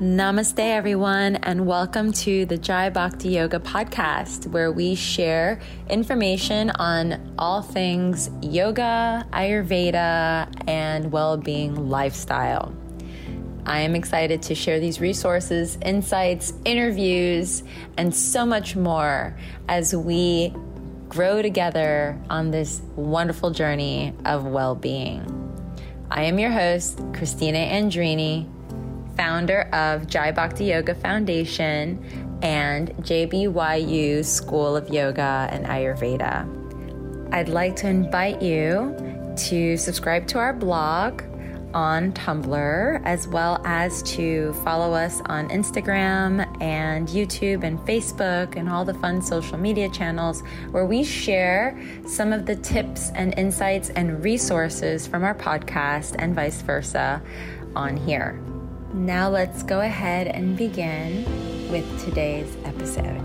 Namaste, everyone, and welcome to the Jai Bhakti Yoga podcast, where we share information on all things yoga, Ayurveda, and well being lifestyle. I am excited to share these resources, insights, interviews, and so much more as we grow together on this wonderful journey of well being. I am your host, Christina Andrini founder of Jai Bhakti Yoga Foundation and JBYU School of Yoga and Ayurveda. I'd like to invite you to subscribe to our blog on Tumblr, as well as to follow us on Instagram and YouTube and Facebook and all the fun social media channels where we share some of the tips and insights and resources from our podcast and vice versa on here. Now let's go ahead and begin with today's episode.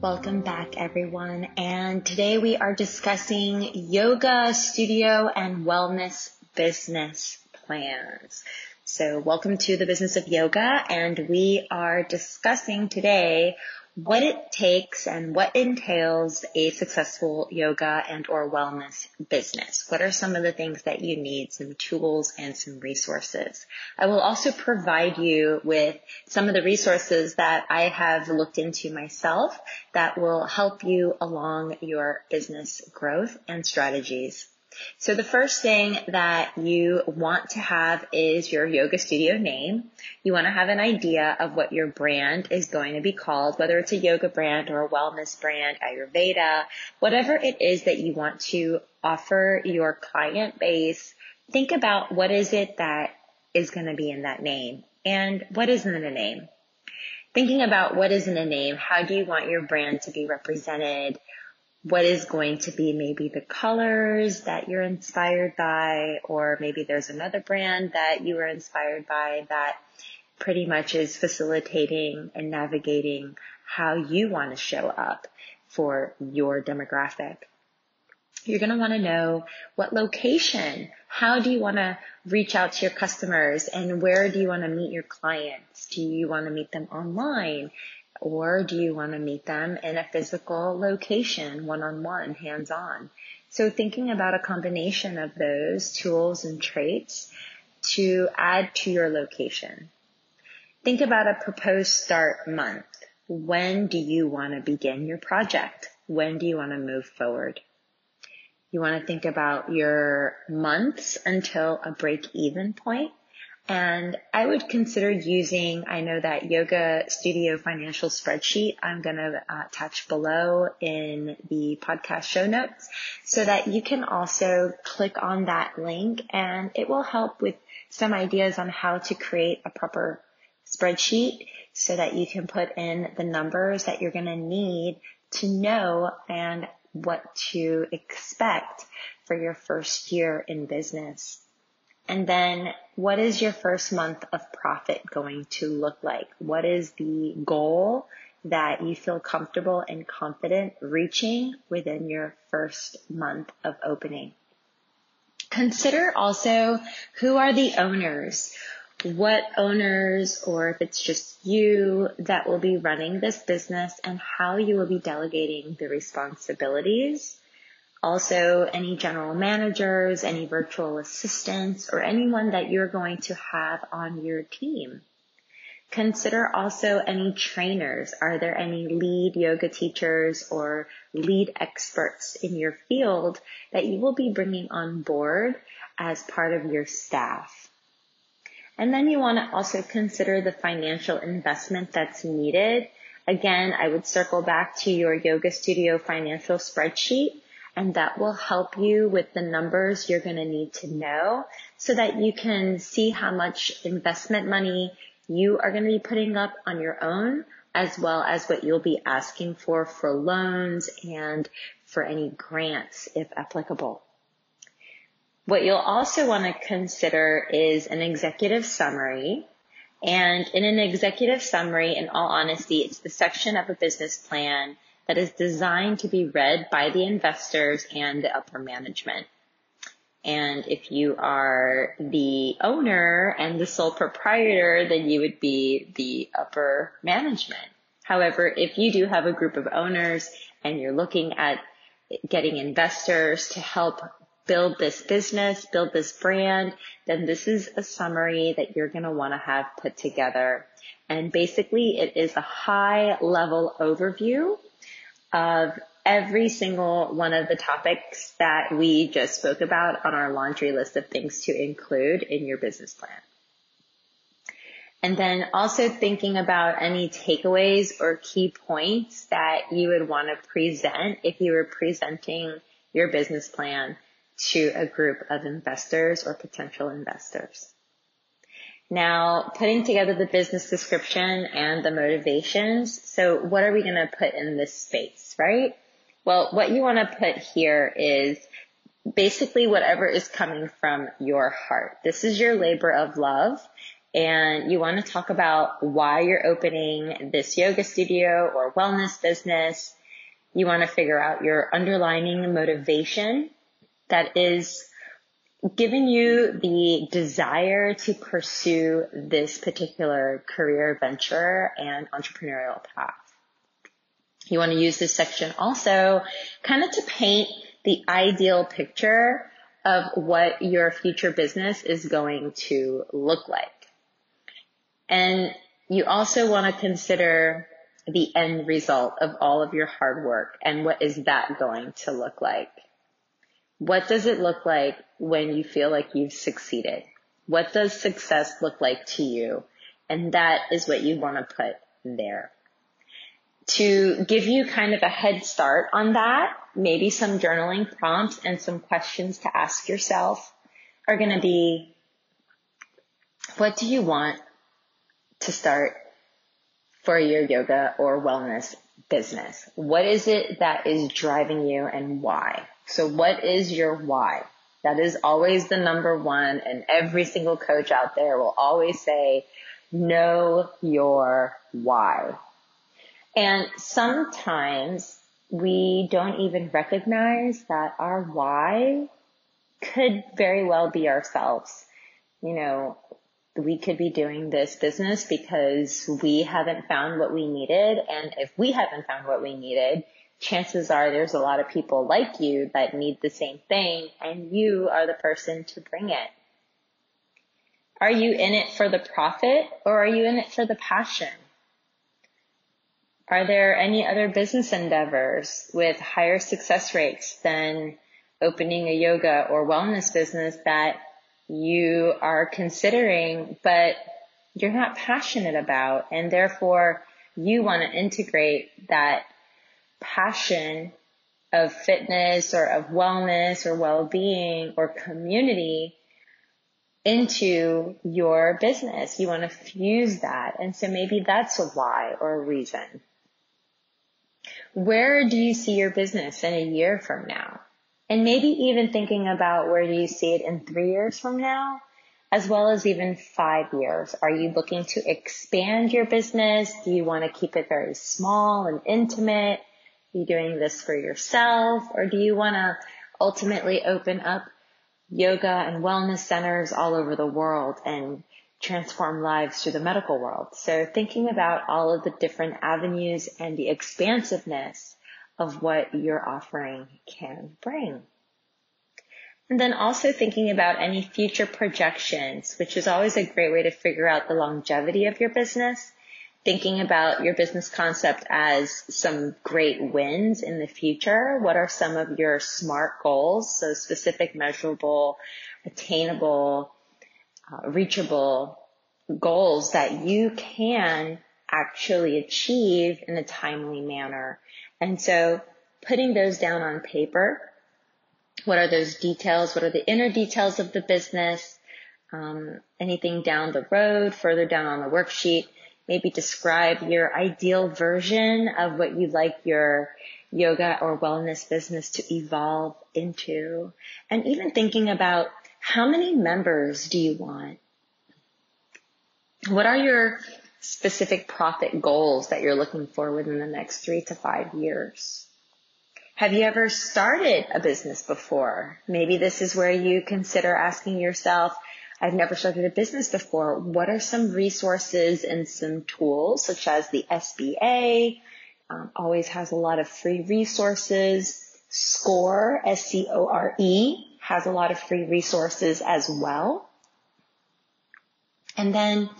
Welcome back, everyone. And today we are discussing yoga, studio, and wellness business plans. So welcome to the business of yoga. And we are discussing today what it takes and what entails a successful yoga and or wellness business. What are some of the things that you need, some tools and some resources? I will also provide you with some of the resources that I have looked into myself that will help you along your business growth and strategies. So the first thing that you want to have is your yoga studio name. You want to have an idea of what your brand is going to be called, whether it's a yoga brand or a wellness brand, Ayurveda, whatever it is that you want to offer your client base. Think about what is it that is going to be in that name and what isn't in a name. Thinking about what is in a name, how do you want your brand to be represented? What is going to be maybe the colors that you're inspired by, or maybe there's another brand that you were inspired by that pretty much is facilitating and navigating how you want to show up for your demographic. You're going to want to know what location, how do you want to reach out to your customers and where do you want to meet your clients? Do you want to meet them online? Or do you want to meet them in a physical location, one on one, hands on? So thinking about a combination of those tools and traits to add to your location. Think about a proposed start month. When do you want to begin your project? When do you want to move forward? You want to think about your months until a break even point and I would consider using, I know that Yoga Studio financial spreadsheet I'm going to uh, attach below in the podcast show notes so that you can also click on that link and it will help with some ideas on how to create a proper spreadsheet so that you can put in the numbers that you're going to need to know and what to expect for your first year in business. And then what is your first month of profit going to look like? What is the goal that you feel comfortable and confident reaching within your first month of opening? Consider also who are the owners? What owners, or if it's just you that will be running this business and how you will be delegating the responsibilities also, any general managers, any virtual assistants, or anyone that you're going to have on your team. Consider also any trainers. Are there any lead yoga teachers or lead experts in your field that you will be bringing on board as part of your staff? And then you want to also consider the financial investment that's needed. Again, I would circle back to your yoga studio financial spreadsheet and that will help you with the numbers you're going to need to know so that you can see how much investment money you are going to be putting up on your own as well as what you'll be asking for for loans and for any grants if applicable. What you'll also want to consider is an executive summary. And in an executive summary, in all honesty, it's the section of a business plan that is designed to be read by the investors and the upper management. And if you are the owner and the sole proprietor, then you would be the upper management. However, if you do have a group of owners and you're looking at getting investors to help build this business, build this brand, then this is a summary that you're going to want to have put together. And basically it is a high level overview of every single one of the topics that we just spoke about on our laundry list of things to include in your business plan. And then also thinking about any takeaways or key points that you would want to present if you were presenting your business plan to a group of investors or potential investors. Now, putting together the business description and the motivations. So what are we going to put in this space, right? Well, what you want to put here is basically whatever is coming from your heart. This is your labor of love and you want to talk about why you're opening this yoga studio or wellness business. You want to figure out your underlining motivation that is giving you the desire to pursue this particular career venture and entrepreneurial path. You want to use this section also kind of to paint the ideal picture of what your future business is going to look like. And you also want to consider the end result of all of your hard work and what is that going to look like? What does it look like when you feel like you've succeeded? What does success look like to you? And that is what you want to put there. To give you kind of a head start on that, maybe some journaling prompts and some questions to ask yourself are going to be, what do you want to start for your yoga or wellness business? What is it that is driving you and why? So what is your why? That is always the number one and every single coach out there will always say, know your why. And sometimes we don't even recognize that our why could very well be ourselves. You know, we could be doing this business because we haven't found what we needed. And if we haven't found what we needed, chances are there's a lot of people like you that need the same thing and you are the person to bring it. Are you in it for the profit or are you in it for the passion? Are there any other business endeavors with higher success rates than opening a yoga or wellness business that you are considering, but you're not passionate about and therefore you want to integrate that passion of fitness or of wellness or well-being or community into your business. You want to fuse that. And so maybe that's a why or a reason. Where do you see your business in a year from now? And maybe even thinking about where do you see it in three years from now, as well as even five years. Are you looking to expand your business? Do you want to keep it very small and intimate? Are you doing this for yourself or do you want to ultimately open up yoga and wellness centers all over the world and transform lives through the medical world? So thinking about all of the different avenues and the expansiveness of what your offering can bring. And then also thinking about any future projections, which is always a great way to figure out the longevity of your business thinking about your business concept as some great wins in the future. What are some of your SMART goals? So specific, measurable, attainable, uh, reachable goals that you can actually achieve in a timely manner. And so putting those down on paper, what are those details? What are the inner details of the business? Um, anything down the road, further down on the worksheet, maybe describe your ideal version of what you'd like your yoga or wellness business to evolve into. And even thinking about how many members do you want? What are your specific profit goals that you're looking for within the next three to five years? Have you ever started a business before? Maybe this is where you consider asking yourself, I've never started a business before. What are some resources and some tools such as the SBA? Um, always has a lot of free resources. SCORE, S-C-O-R-E, has a lot of free resources as well. And then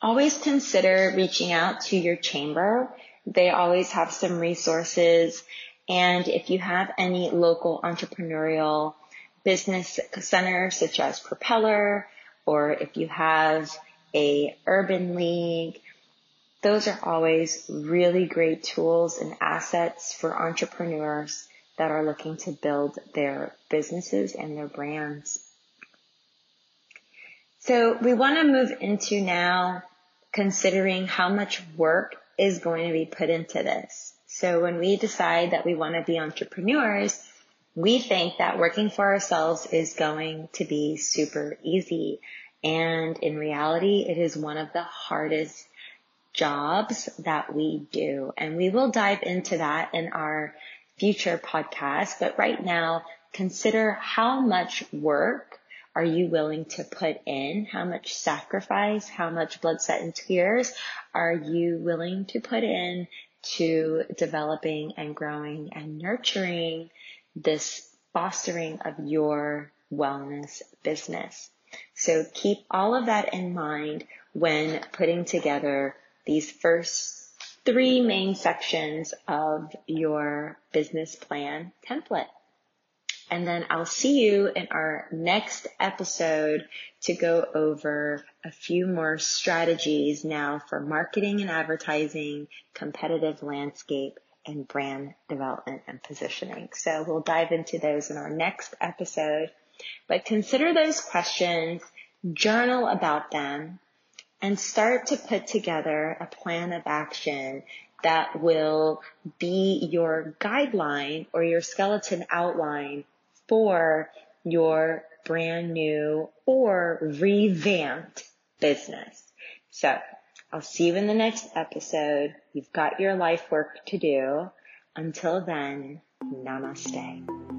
always consider reaching out to your chamber. They always have some resources. And if you have any local entrepreneurial business centers such as Propeller, or if you have a urban league, those are always really great tools and assets for entrepreneurs that are looking to build their businesses and their brands. So we want to move into now considering how much work is going to be put into this. So when we decide that we want to be entrepreneurs, we think that working for ourselves is going to be super easy. And in reality, it is one of the hardest jobs that we do. And we will dive into that in our future podcast. But right now, consider how much work are you willing to put in? How much sacrifice, how much blood, sweat, and tears are you willing to put in to developing and growing and nurturing this fostering of your wellness business? So keep all of that in mind when putting together these first three main sections of your business plan template. And then I'll see you in our next episode to go over a few more strategies now for marketing and advertising, competitive landscape, and brand development and positioning. So we'll dive into those in our next episode. But consider those questions, journal about them, and start to put together a plan of action that will be your guideline or your skeleton outline for your brand new or revamped business. So I'll see you in the next episode. You've got your life work to do. Until then, namaste.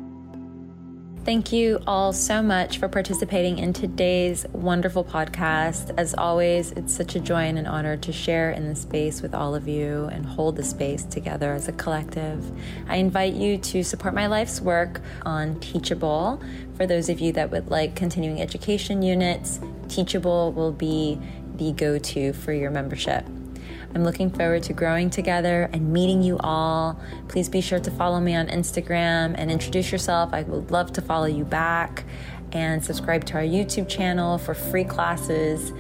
Thank you all so much for participating in today's wonderful podcast. As always, it's such a joy and an honor to share in the space with all of you and hold the space together as a collective. I invite you to support my life's work on Teachable. For those of you that would like continuing education units, Teachable will be the go to for your membership. I'm looking forward to growing together and meeting you all. Please be sure to follow me on Instagram and introduce yourself. I would love to follow you back and subscribe to our YouTube channel for free classes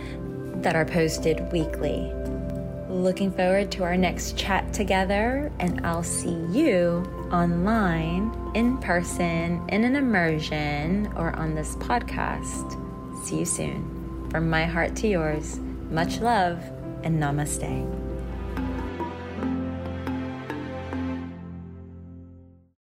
that are posted weekly. Looking forward to our next chat together, and I'll see you online, in person, in an immersion, or on this podcast. See you soon. From my heart to yours, much love and namaste.